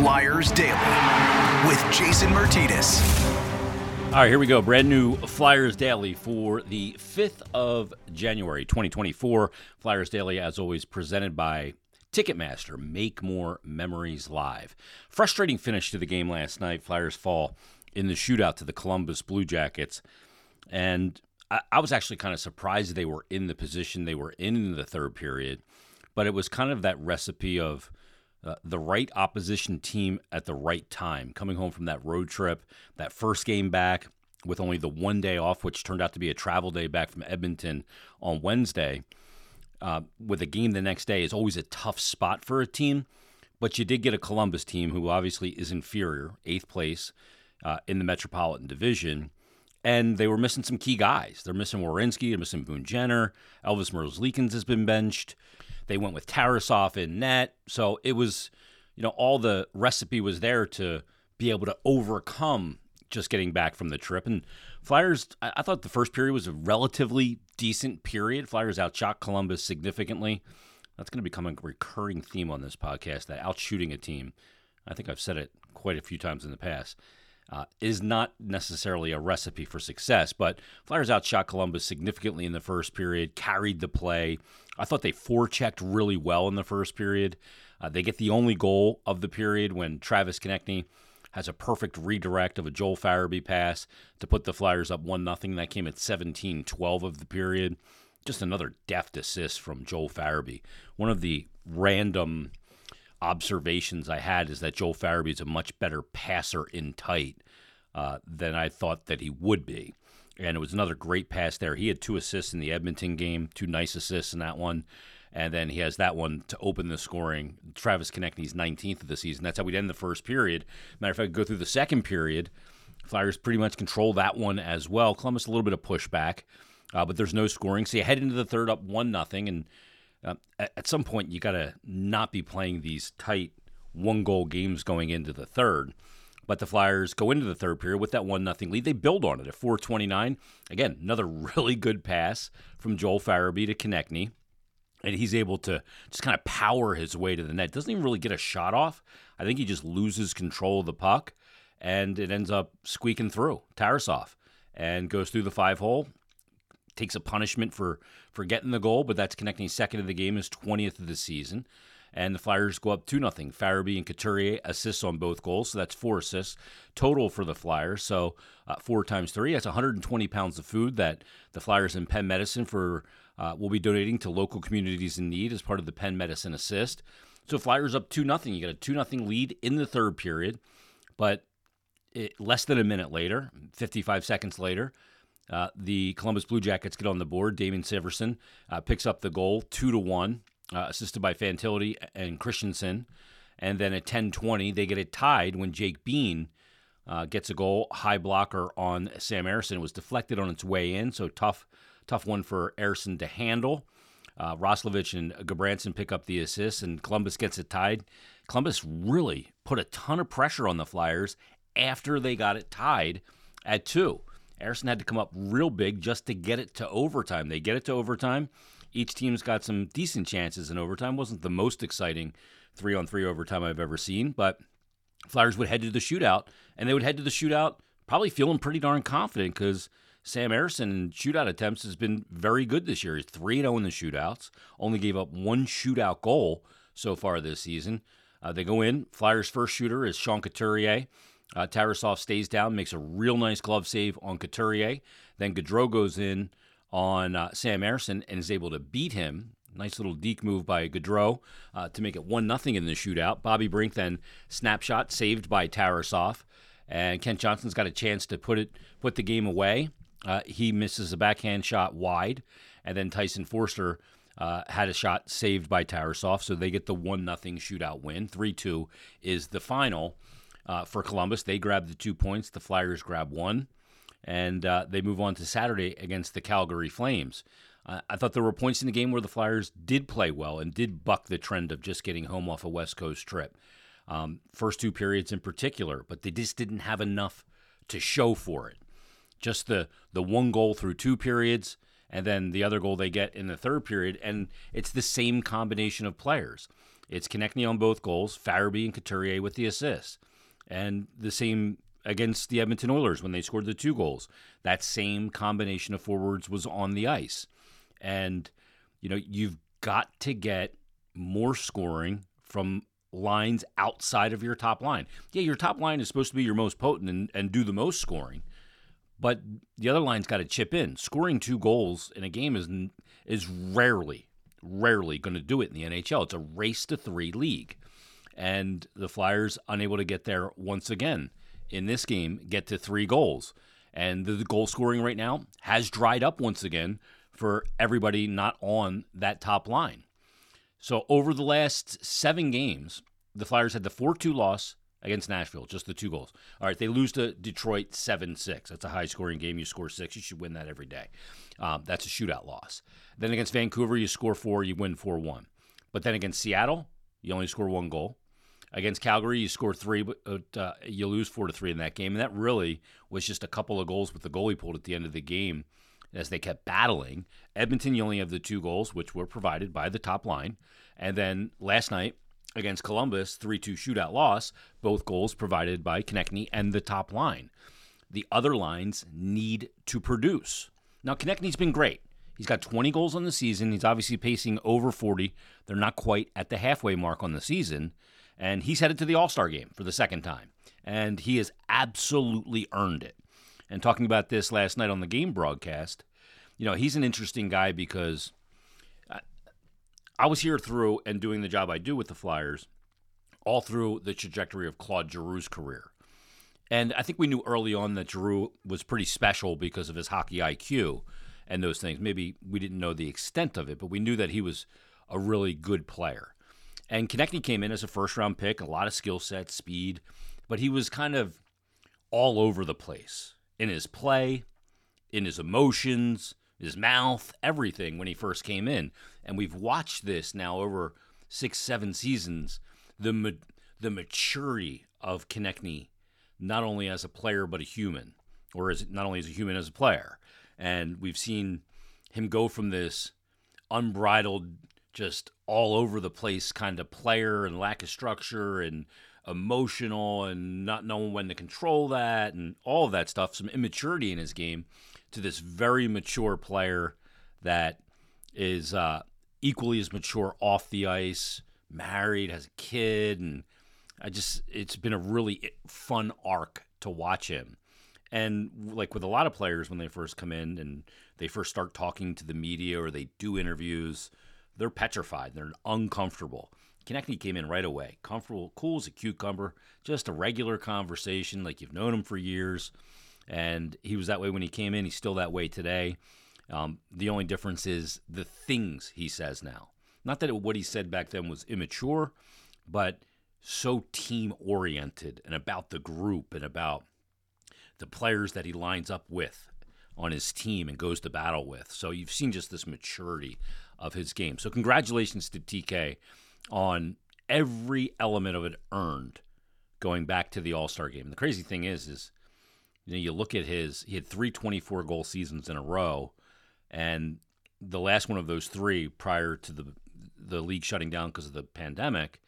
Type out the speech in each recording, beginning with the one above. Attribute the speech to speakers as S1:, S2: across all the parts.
S1: Flyers Daily with Jason Myrtetus.
S2: All right, here we go. Brand new Flyers Daily for the 5th of January, 2024. Flyers Daily, as always, presented by Ticketmaster. Make more memories live. Frustrating finish to the game last night. Flyers fall in the shootout to the Columbus Blue Jackets. And I, I was actually kind of surprised they were in the position they were in in the third period. But it was kind of that recipe of uh, the right opposition team at the right time, coming home from that road trip, that first game back with only the one day off, which turned out to be a travel day back from Edmonton on Wednesday. Uh, with a game the next day is always a tough spot for a team, but you did get a Columbus team who obviously is inferior, eighth place uh, in the Metropolitan Division, and they were missing some key guys. They're missing Werenski, they're missing Boone Jenner, Elvis Merzlikins has been benched. They went with Tarasov in net. So it was, you know, all the recipe was there to be able to overcome just getting back from the trip. And Flyers, I, I thought the first period was a relatively decent period. Flyers outshot Columbus significantly. That's going to become a recurring theme on this podcast that outshooting a team. I think I've said it quite a few times in the past uh, is not necessarily a recipe for success. But Flyers outshot Columbus significantly in the first period, carried the play. I thought they forechecked really well in the first period. Uh, they get the only goal of the period when Travis Konecny has a perfect redirect of a Joel Farabee pass to put the Flyers up 1 0. That came at 17 12 of the period. Just another deft assist from Joel Farabee. One of the random observations I had is that Joel Farabee is a much better passer in tight uh, than I thought that he would be. And it was another great pass there. He had two assists in the Edmonton game, two nice assists in that one. And then he has that one to open the scoring. Travis Konecny's 19th of the season. That's how we'd end the first period. Matter of fact, go through the second period. Flyers pretty much control that one as well. Columbus a little bit of pushback, uh, but there's no scoring. So you head into the third up one nothing, and uh, at, some point you got to not be playing these tight one goal games going into the third. But the Flyers go into the third period with that one nothing lead. They build on it at 4:29. Again, another really good pass from Joel Farabee to Konecny. And he's able to just kind of power his way to the net. Doesn't even really get a shot off. I think he just loses control of the puck, and it ends up squeaking through Tarasov and goes through the five hole takes a punishment for for getting the goal, but that's Konecny's second of the game, is 20th of the season. And the Flyers go up 2 0. Farabee and Couturier assists on both goals, so that's four assists total for the Flyers. So uh, four times three, that's 120 pounds of food that the Flyers and Penn Medicine for uh, will be donating to local communities in need as part of the Penn Medicine Assist. So Flyers up 2 0. You get a 2 0 lead in the third period, but it, less than a minute later, 55 seconds later, uh, the Columbus Blue Jackets get on the board. Damon Severson uh, picks up the goal, two to one, uh, assisted by Fantilli and Christiansen. And then at 10:20, they get it tied when Jake Bean uh, gets a goal, high blocker on Sam Ersson. It was deflected on its way in, so tough, tough one for Ersson to handle. Uh, Roslovic and Gudbranson pick up the assist, and Columbus gets it tied. Columbus really put a ton of pressure on the Flyers after they got it tied at two. Ersson had to come up real big just to get it to overtime. They get it to overtime. Each team's got some decent chances in overtime. Wasn't the most exciting three on three overtime I've ever seen, but Flyers would head to the shootout, and they would head to the shootout probably feeling pretty darn confident because Sam Ersson in shootout attempts has been very good this year. He's 3 0 in the shootouts, only gave up one shootout goal so far this season. Uh, they go in. Flyers' first shooter is Sean Couturier. Uh, Tarasov stays down, makes a real nice glove save on Couturier. Then Gaudreau goes in on uh, Sam Ersson and is able to beat him. Nice little deke move by Gaudreau uh, to make it 1 0 in the shootout. Bobby Brink then snapshot saved by Tarasov. And Kent Johnson's got a chance to put it put the game away. Uh, he misses a backhand shot wide. And then Tyson Forster uh, had a shot saved by Tarasov. So they get the 1 0 shootout win. 3 2 is the final uh, for Columbus. They grab the two points. The Flyers grab one, and uh, they move on to Saturday against the Calgary Flames. Uh, I thought there were points in the game where the Flyers did play well and did buck the trend of just getting home off a West Coast trip. Um, first two periods in particular, but they just didn't have enough to show for it. Just the the one goal through two periods, and then the other goal they get in the third period, and it's the same combination of players. It's Konecny on both goals, Farabee and Couturier with the assists. And the same against the Edmonton Oilers when they scored the two goals. That same combination of forwards was on the ice. And, you know, you've got to get more scoring from lines outside of your top line. Yeah, your top line is supposed to be your most potent and, and do the most scoring, but the other line's got to chip in. Scoring two goals in a game is is rarely, rarely going to do it in the NHL. It's a race to three league, and the Flyers unable to get there once again in this game, get to three goals, and the, goal scoring right now has dried up once again for everybody not on that top line. So over the last seven games, the Flyers had the 4 2 loss against Nashville, just the two goals. All right, they lose to Detroit 7 6. That's a high scoring game. You score six, you should win that every day. Um, that's a shootout loss. Then against Vancouver, you score four, you win 4 1. But then against Seattle, you only score one goal. Against Calgary, you score three, but uh, you lose four to three in that game, and that really was just a couple of goals with the goalie pulled at the end of the game as they kept battling. Edmonton, you only have the two goals, which were provided by the top line. And then last night against Columbus, 3 2 shootout loss, both goals provided by Konecny and the top line. The other lines need to produce. Now, Konecny's been great. He's got 20 goals on the season. He's obviously pacing over 40. They're not quite at the halfway mark on the season. And he's headed to the All Star game for the second time. And he has absolutely earned it and talking about this last night on the game broadcast, you know, he's an interesting guy because I was here through and doing the job I do with the Flyers all through the trajectory of Claude Giroux's career. And I think we knew early on that Giroux was pretty special because of his hockey IQ and those things. Maybe we didn't know the extent of it, but we knew that he was a really good player. And Konecny came in as a first round pick, a lot of skill set, speed, but he was kind of all over the place in his play, in his emotions, his mouth, everything when he first came in. And we've watched this now over six, seven seasons. The ma- the maturity of Konecny, not only as a player but a human, or as not only as a human as a player. And we've seen him go from this unbridled, just all over the place kind of player and lack of structure and emotional and not knowing when to control that and all of that stuff, some immaturity in his game, to this very mature player that is uh, equally as mature off the ice, married, has a kid, and I just it's been a really fun arc to watch him. And like with a lot of players when they first come in and they first start talking to the media or they do interviews, they're petrified, they're uncomfortable. Konecny came in right away. Comfortable, cool as a cucumber, just a regular conversation like you've known him for years. And he was that way when he came in. He's still that way today. Um, the only difference is the things he says now. Not that it, what he said back then was immature, but so team oriented and about the group and about the players that he lines up with on his team and goes to battle with. So you've seen just this maturity of his game. So congratulations to TK on every element of it earned going back to the All Star game. And the crazy thing is, is you know, you look at his he had three 24 goal seasons in a row, and the last one of those three prior to the the league shutting down because of the pandemic,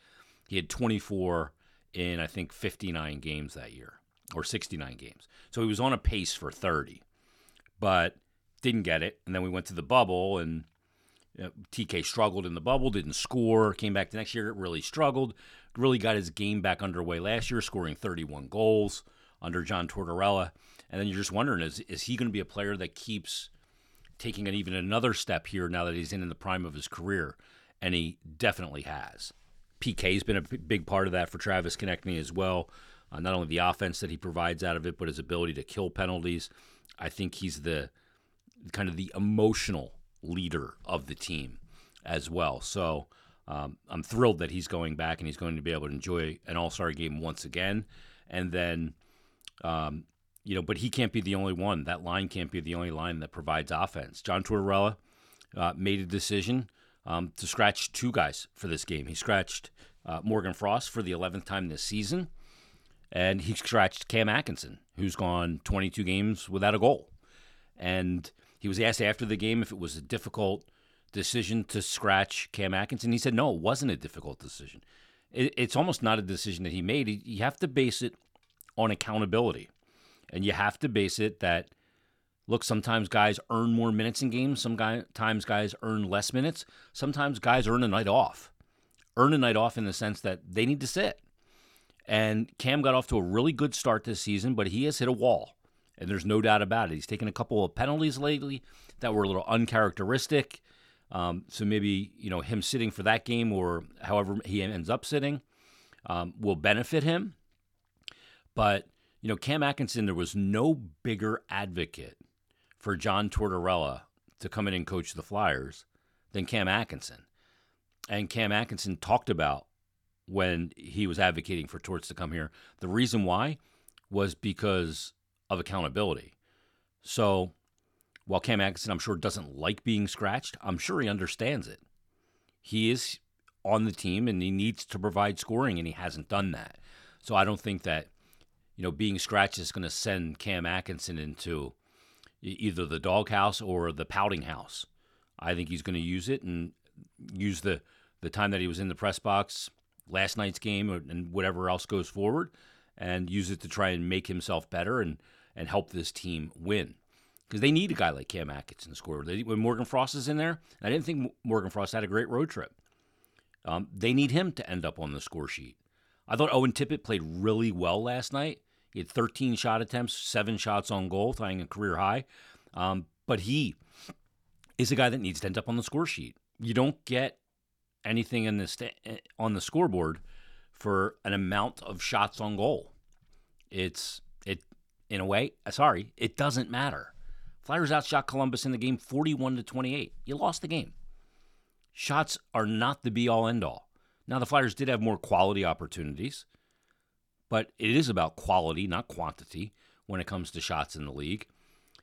S2: he had 24 in I think 59 games that year or 69 games. So he was on a pace for 30, but didn't get it. And then we went to the bubble and know, TK struggled in the bubble, didn't score, came back the next year, really struggled, really got his game back underway last year, scoring 31 goals under John Tortorella. And then you're just wondering, is, is he going to be a player that keeps taking an even another step here now that he's in, in the prime of his career? And he definitely has. PK's been a big part of that for Travis Konecny as well. Uh, not only the offense that he provides out of it, but his ability to kill penalties. I think he's the kind of the emotional leader of the team as well. So um, I'm thrilled that he's going back and he's going to be able to enjoy an All Star game once again. And then, um, you know, but he can't be the only one. That line can't be the only line that provides offense. John Tortorella uh, made a decision um, to scratch two guys for this game. He scratched uh, Morgan Frost for the 11th time this season, and he scratched Cam Atkinson, who's gone 22 games without a goal. And he was asked after the game if it was a difficult decision to scratch Cam Atkinson? He said, no, it wasn't a difficult decision. It, it's almost not a decision that he made. You have to base it on accountability. And you have to base it that, look, sometimes guys earn more minutes in games. Sometimes guys earn less minutes. Sometimes guys earn a night off. Earn a night off in the sense that they need to sit. And Cam got off to a really good start this season, but he has hit a wall. And there's no doubt about it. He's taken a couple of penalties lately that were a little uncharacteristic. Um, so maybe you know him sitting for that game or however he ends up sitting um, will benefit him. But you know Cam Atkinson, there was no bigger advocate for John Tortorella to come in and coach the Flyers than Cam Atkinson. And Cam Atkinson talked about when he was advocating for Torts to come here. The reason why was because of accountability. So while Cam Atkinson, I'm sure, doesn't like being scratched, I'm sure he understands it. He is on the team and he needs to provide scoring, and he hasn't done that. So I don't think that, you know, being scratched is going to send Cam Atkinson into either the doghouse or the pouting house. I think he's going to use it and use the, the time that he was in the press box last night's game uh, and whatever else goes forward and use it to try and make himself better and, and help this team win because they need a guy like Cam Atkinson to score. They, when Morgan Frost is in there, I didn't think Morgan Frost had a great road trip. Um, they need him to end up on the score sheet. I thought Owen Tippett played really well last night. He had 13 shot attempts, seven shots on goal, tying a career high. Um, but he is a guy that needs to end up on the score sheet. You don't get anything in the sta- on the scoreboard for an amount of shots on goal. It's it in a way. Sorry, it doesn't matter. Flyers outshot Columbus in the game 41 to 28. You lost the game. Shots are not the be all end all. Now, the Flyers did have more quality opportunities, but it is about quality, not quantity, when it comes to shots in the league.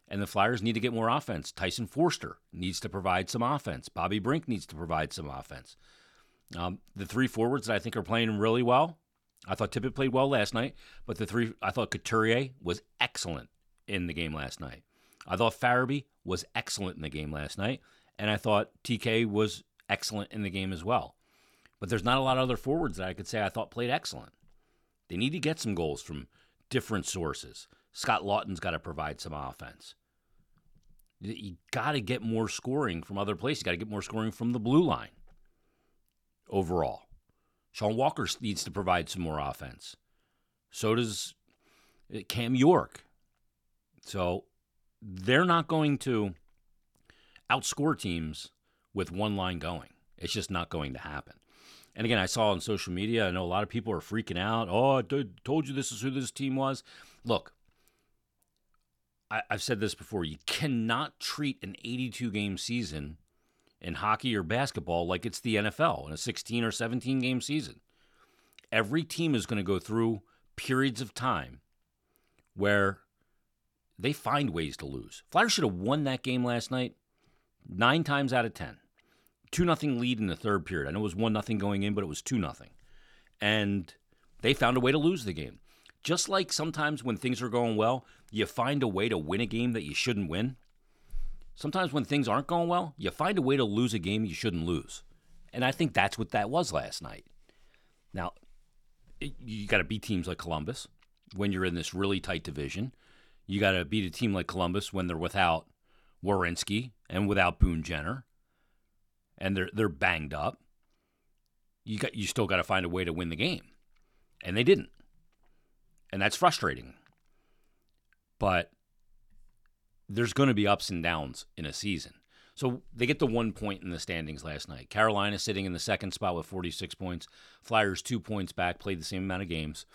S2: And the Flyers need to get more offense. Tyson Forster needs to provide some offense. Bobby Brink needs to provide some offense. Um, the three forwards that I think are playing really well. I thought Tippett played well last night, but the three I thought Couturier was excellent in the game last night. I thought Farabee was excellent in the game last night, and I thought TK was excellent in the game as well. But there's not a lot of other forwards that I could say I thought played excellent. They need to get some goals from different sources. Scott Laughton's got to provide some offense. You got to get more scoring from other places. You got to get more scoring from the blue line overall. Sean Walker needs to provide some more offense. So does uh, Cam York. So they're not going to outscore teams with one line going. It's just not going to happen. And again, I saw on social media, I know a lot of people are freaking out. Oh, I told you this is who this team was. Look, I, have said this before. You cannot treat an 82 game season in hockey or basketball like it's the NFL in a 16 or 17 game season. Every team is going to go through periods of time where they find ways to lose. Flyers should have won that game last night nine times out of ten. Two nothing lead in the third period. I know it was one nothing going in, but it was two nothing, and they found a way to lose the game. Just like sometimes when things are going well, you find a way to win a game that you shouldn't win. Sometimes when things aren't going well, you find a way to lose a game you shouldn't lose. And I think that's what that was last night. Now, you got to beat teams like Columbus when you're in this really tight division. You got to beat a team like Columbus when they're without Werenski and without Boone Jenner, and they're they're banged up. You got you still got to find a way to win the game, and they didn't, and that's frustrating. But there's going to be ups and downs in a season. So they get the one point in the standings last night. Carolina sitting in the second spot with 46 points. Flyers two points back, played the same amount of games.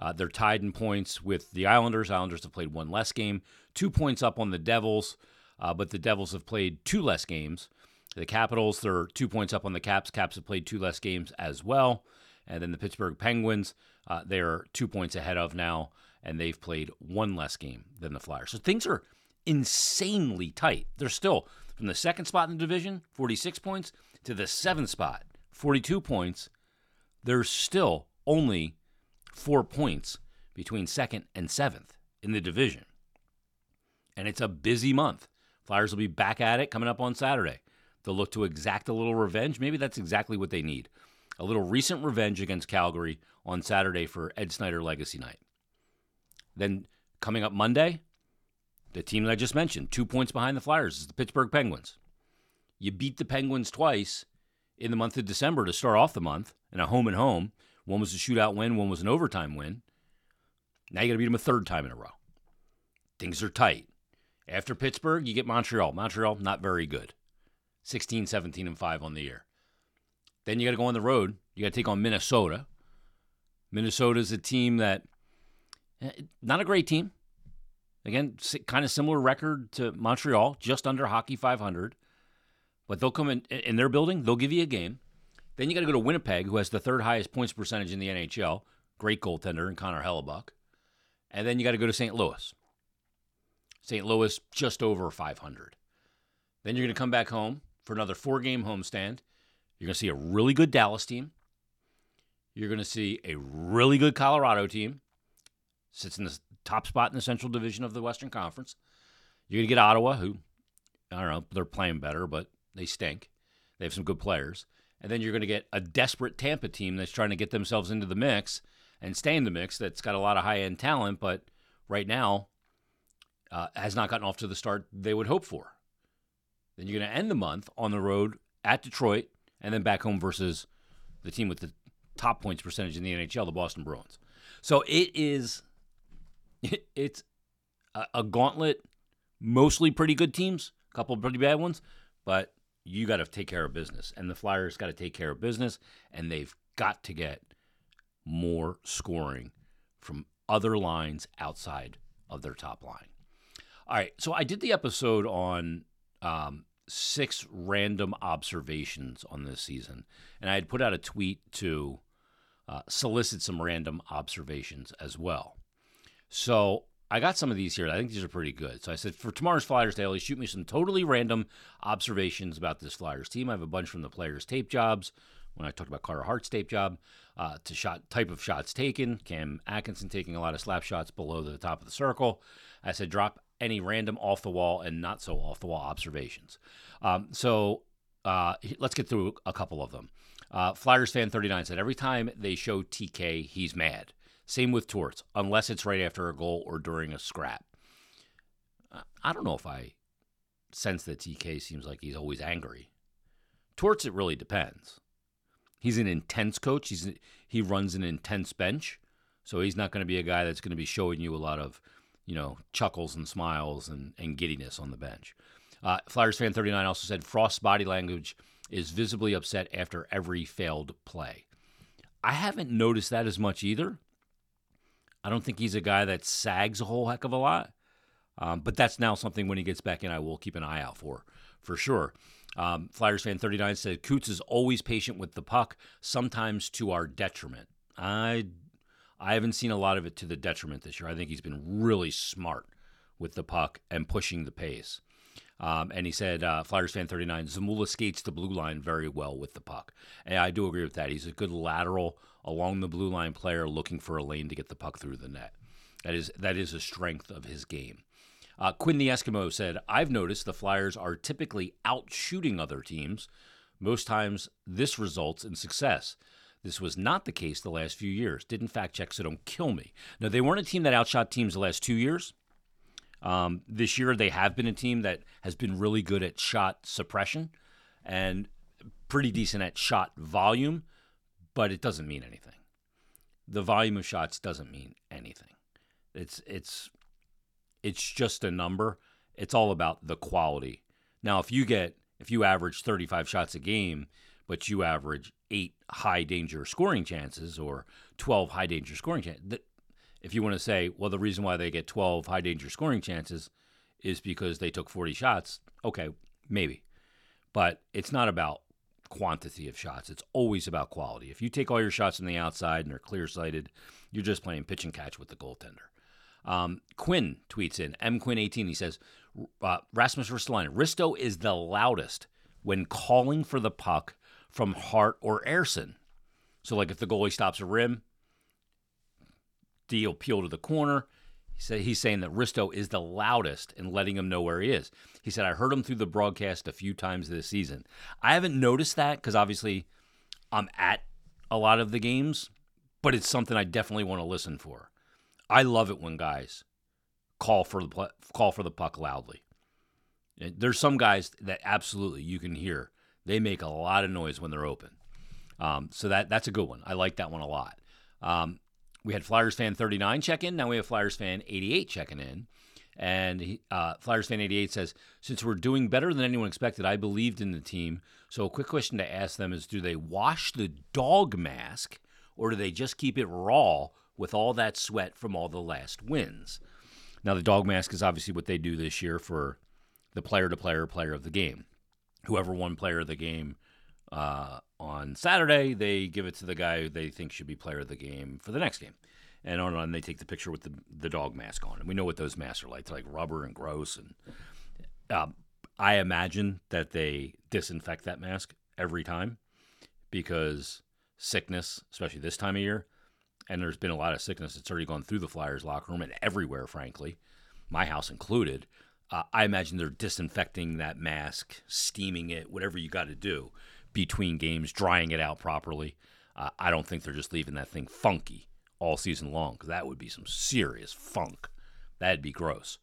S2: Uh, they're tied in points with the Islanders. Islanders have played one less game, two points up on the Devils, uh, but the Devils have played two less games. The Capitals, they're two points up on the Caps. Caps have played two less games as well. And then the Pittsburgh Penguins, uh, they're two points ahead of now, and they've played one less game than the Flyers. So things are insanely tight. They're still from the second spot in the division, 46 points, to the seventh spot, 42 points. There's still only four points between second and seventh in the division. And it's a busy month. Flyers will be back at it coming up on Saturday. They'll look to exact a little revenge. Maybe that's exactly what they need. A little recent revenge against Calgary on Saturday for Ed Snider Legacy Night. Then coming up Monday, the team that I just mentioned, two points behind the Flyers, is the Pittsburgh Penguins. You beat the Penguins twice in the month of December to start off the month in a home and home. One was a shootout win, one was an overtime win. Now you got to beat them a third time in a row. Things are tight. After Pittsburgh, you get Montreal. Montreal, not very good. 16, 17, and 5 on the year. Then you got to go on the road. You got to take on Minnesota. Minnesota is a team that, eh, not a great team. Again, kind of similar record to Montreal, just under hockey 500. But they'll come in in their building, they'll give you a game. Then you got to go to Winnipeg, who has the third highest points percentage in the NHL. Great goaltender, and Connor Hellebuyck. And then you got to go to St. Louis. St. Louis, just over 500. Then you're going to come back home for another four game homestand. You're going to see a really good Dallas team. You're going to see a really good Colorado team. Sits in the top spot in the Central Division of the Western Conference. You're going to get Ottawa, who, I don't know, they're playing better, but they stink. They have some good players. And then you're going to get a desperate Tampa team that's trying to get themselves into the mix and stay in the mix that's got a lot of high end talent, but right now uh, has not gotten off to the start they would hope for. Then you're going to end the month on the road at Detroit and then back home versus the team with the top points percentage in the NHL, the Boston Bruins. So it is, it's a, a gauntlet, mostly pretty good teams, a couple pretty bad ones, but you got to take care of business. And the Flyers got to take care of business, and they've got to get more scoring from other lines outside of their top line. All right, so I did the episode on um, six random observations on this season, and I had put out a tweet to uh, solicit some random observations as well. So I got some of these here. I think these are pretty good. So I said for tomorrow's Flyers Daily, shoot me some totally random observations about this Flyers team. I have a bunch from the players' tape jobs. When I talked about Carter Hart's tape job, uh, to shot type of shots taken. Cam Atkinson taking a lot of slap shots below the top of the circle. I said drop any random off the wall and not so off the wall observations. Um, so uh, let's get through a couple of them. Uh, Flyers fan 39 said every time they show TK, he's mad. Same with Torts, unless it's right after a goal or during a scrap. I don't know if I sense that TK seems like he's always angry. Torts, it really depends. He's an intense coach. He's he runs an intense bench, so he's not going to be a guy that's going to be showing you a lot of, you know, chuckles and smiles and, and giddiness on the bench. Uh, Flyers fan 39 also said Frost's body language is visibly upset after every failed play. I haven't noticed that as much either. I don't think he's a guy that sags a whole heck of a lot. Um, but that's now something when he gets back in, I will keep an eye out for, for sure. Um, Flyers fan 39 said Coots is always patient with the puck, sometimes to our detriment. I I haven't seen a lot of it to the detriment this year. I think he's been really smart with the puck and pushing the pace. Um, and he said, uh, Flyers fan 39, Zamula skates the blue line very well with the puck. And I do agree with that. He's a good lateral along the blue line player looking for a lane to get the puck through the net. That is that is a strength of his game. Uh, Quinn the Eskimo said, I've noticed the Flyers are typically out shooting other teams. Most times this results in success. This was not the case the last few years. Didn't fact check, so don't kill me. Now, they weren't a team that outshot teams the last two years. Um, this year, they have been a team that has been really good at shot suppression and pretty decent at shot volume, but it doesn't mean anything. The volume of shots doesn't mean anything. It's it's it's just a number. It's all about the quality. Now, if you get if you average 35 shots a game, but you average eight high danger scoring chances or 12 high danger scoring chances, if you want to say, well, the reason why they get 12 high danger scoring chances is because they took 40 shots, okay, maybe. But it's not about quantity of shots. It's always about quality. If you take all your shots from the outside and are clear sighted, you're just playing pitch and catch with the goaltender. Um, Quinn tweets in M Quinn 18. He says uh, Rasmus Ristolainen. Risto is the loudest when calling for the puck from Hart or Ersson. So like if the goalie stops a rim, deal peel to the corner. He said he's saying that Risto is the loudest in letting him know where he is. He said I heard him through the broadcast a few times this season. I haven't noticed that because obviously I'm at a lot of the games, but it's something I definitely want to listen for. I love it when guys call for the call for the puck loudly. There's some guys that absolutely you can hear they make a lot of noise when they're open. Um, so that that's a good one. I like that one a lot. Um, we had Flyers fan 39 check in. Now we have Flyers fan 88 checking in. And uh, Flyers fan 88 says, since we're doing better than anyone expected, I believed in the team. So a quick question to ask them is, do they wash the dog mask, or do they just keep it raw with all that sweat from all the last wins? Now the dog mask is obviously what they do this year for the player-to-player player of the game. Whoever won player of the game uh, on Saturday, they give it to the guy who they think should be player of the game for the next game. And on and on, they take the picture with the, the dog mask on. And we know what those masks are like. They're like rubber and gross. And uh, I imagine that they disinfect that mask every time because sickness, especially this time of year, and there's been a lot of sickness that's already gone through the Flyers locker room and everywhere, frankly, my house included. Uh, I imagine they're disinfecting that mask, steaming it, whatever you got to do between games, drying it out properly. Uh, I don't think they're just leaving that thing funky all season long because that would be some serious funk. That'd be gross.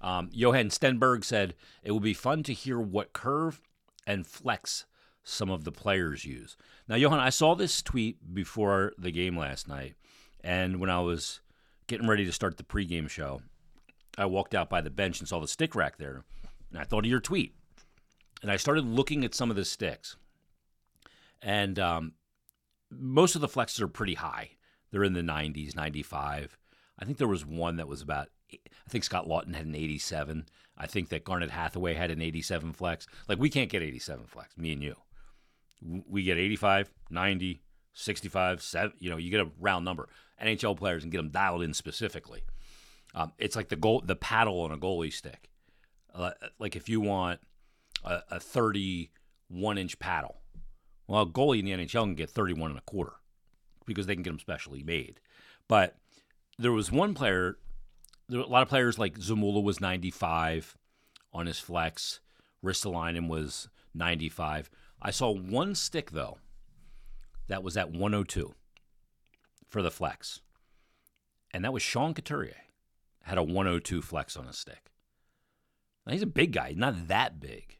S2: Um, Johan Stenberg said it would be fun to hear what curve and flex some of the players use. Now, Johan, I saw this tweet before the game last night, and when I was getting ready to start the pregame show, I walked out by the bench and saw the stick rack there, and I thought of your tweet. And I started looking at some of the sticks and um, most of the flexes are pretty high. They're in the 90s, 95. I think there was one that was about. I think Scott Laughton had an 87. I think that Garnet Hathaway had an 87 flex. Like we can't get 87 flex, me and you. We get 85, 90, 65, 7. You know, you get a round number. NHL players and get them dialed in specifically. Um, it's like the goal, the paddle on a goalie stick. Uh, like if you want a, a 31 inch paddle, well, a goalie in the NHL can get 31 and a quarter because they can get them specially made. But there was one player, there were a lot of players like Zamula was 95 on his flex, Ristolainen was 95. I saw one stick, though, that was at 102 for the flex. And that was Sean Couturier, had a 102 flex on his stick. Now, he's a big guy, not that big.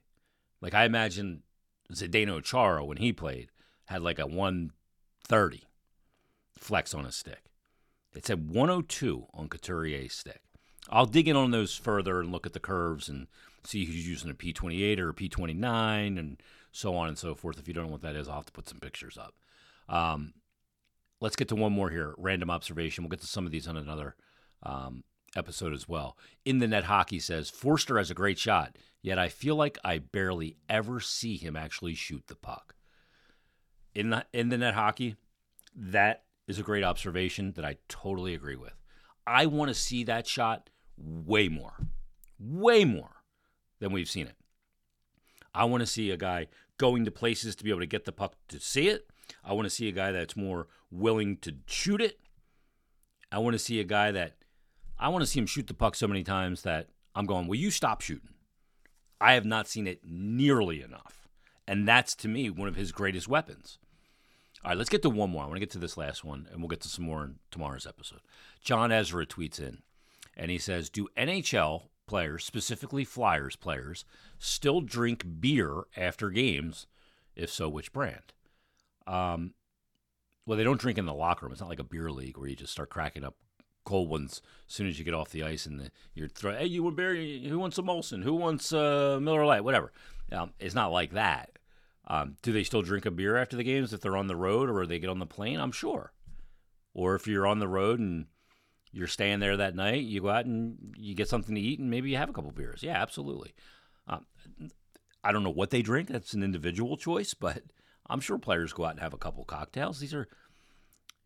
S2: Like I imagine Zdeno Chara when he played had like a 130 flex on his stick. It said 102 on Couturier's stick. I'll dig in on those further and look at the curves and see who's using a P28 or a P29 and so on and so forth. If you don't know what that is, I'll have to put some pictures up. Um, let's get to one more here random observation. We'll get to some of these on another um, episode as well. In the net hockey says Forster has a great shot, yet I feel like I barely ever see him actually shoot the puck. In the in the net hockey, that is a great observation that I totally agree with. I want to see that shot way more, way more than we've seen it. I want to see a guy going to places to be able to get the puck to see it. I want to see a guy that's more willing to shoot it. I want to see a guy that I want to see him shoot the puck so many times that I'm going, will you stop shooting? I have not seen it nearly enough. And that's to me one of his greatest weapons. All right, let's get to one more. I want to get to this last one, and we'll get to some more in tomorrow's episode. John Ezra tweets in, and he says, Do NHL players, specifically Flyers players, still drink beer after games? If so, which brand? Um, well, they don't drink in the locker room. It's not like a beer league where you just start cracking up cold ones as soon as you get off the ice and the, you're throwing, hey, you want beer? Who wants a Molson? Who wants uh, Miller Lite? Whatever. Um, it's not like that. Um, do they still drink a beer after the games if they're on the road or they get on the plane? I'm sure. Or if you're on the road and you're staying there that night, you go out and you get something to eat and maybe you have a couple beers. Yeah, absolutely. Um, I don't know what they drink. That's an individual choice, but I'm sure players go out and have a couple cocktails. These are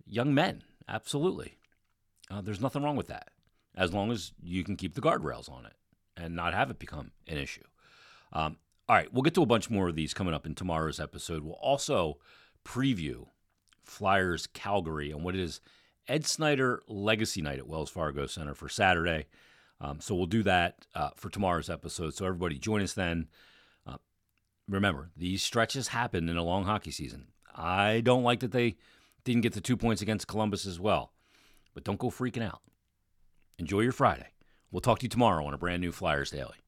S2: young men. Absolutely. Uh, there's nothing wrong with that, as long as you can keep the guardrails on it and not have it become an issue. Um, all right, we'll get to a bunch more of these coming up in tomorrow's episode. We'll also preview Flyers Calgary and what is Ed Snider Legacy Night at Wells Fargo Center for Saturday. Um, so we'll do that uh, for tomorrow's episode. So everybody join us then. Uh, remember, these stretches happen in a long hockey season. I don't like that they didn't get the two points against Columbus as well, but don't go freaking out. Enjoy your Friday. We'll talk to you tomorrow on a brand new Flyers Daily.